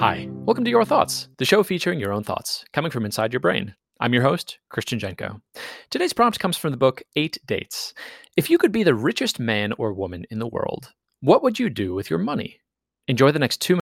Hi, welcome to Your Thoughts, the show featuring your own thoughts, coming from inside your brain. I'm your host, Christian Jenko. Today's prompt comes from the book Eight Dates. If you could be the richest man or woman in the world, what would you do with your money? Enjoy the next two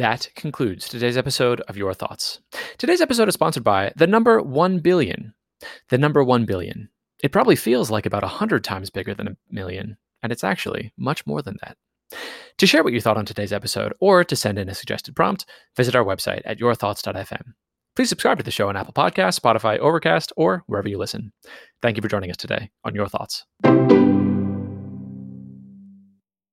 That concludes today's episode of Your Thoughts. Today's episode is sponsored by the number 1 billion. The number 1 billion. It probably feels like about 100 times bigger than a million, and it's actually much more than that. To share what you thought on today's episode or to send in a suggested prompt, visit our website at yourthoughts.fm. Please subscribe to the show on Apple Podcasts, Spotify, Overcast, or wherever you listen. Thank you for joining us today on Your Thoughts.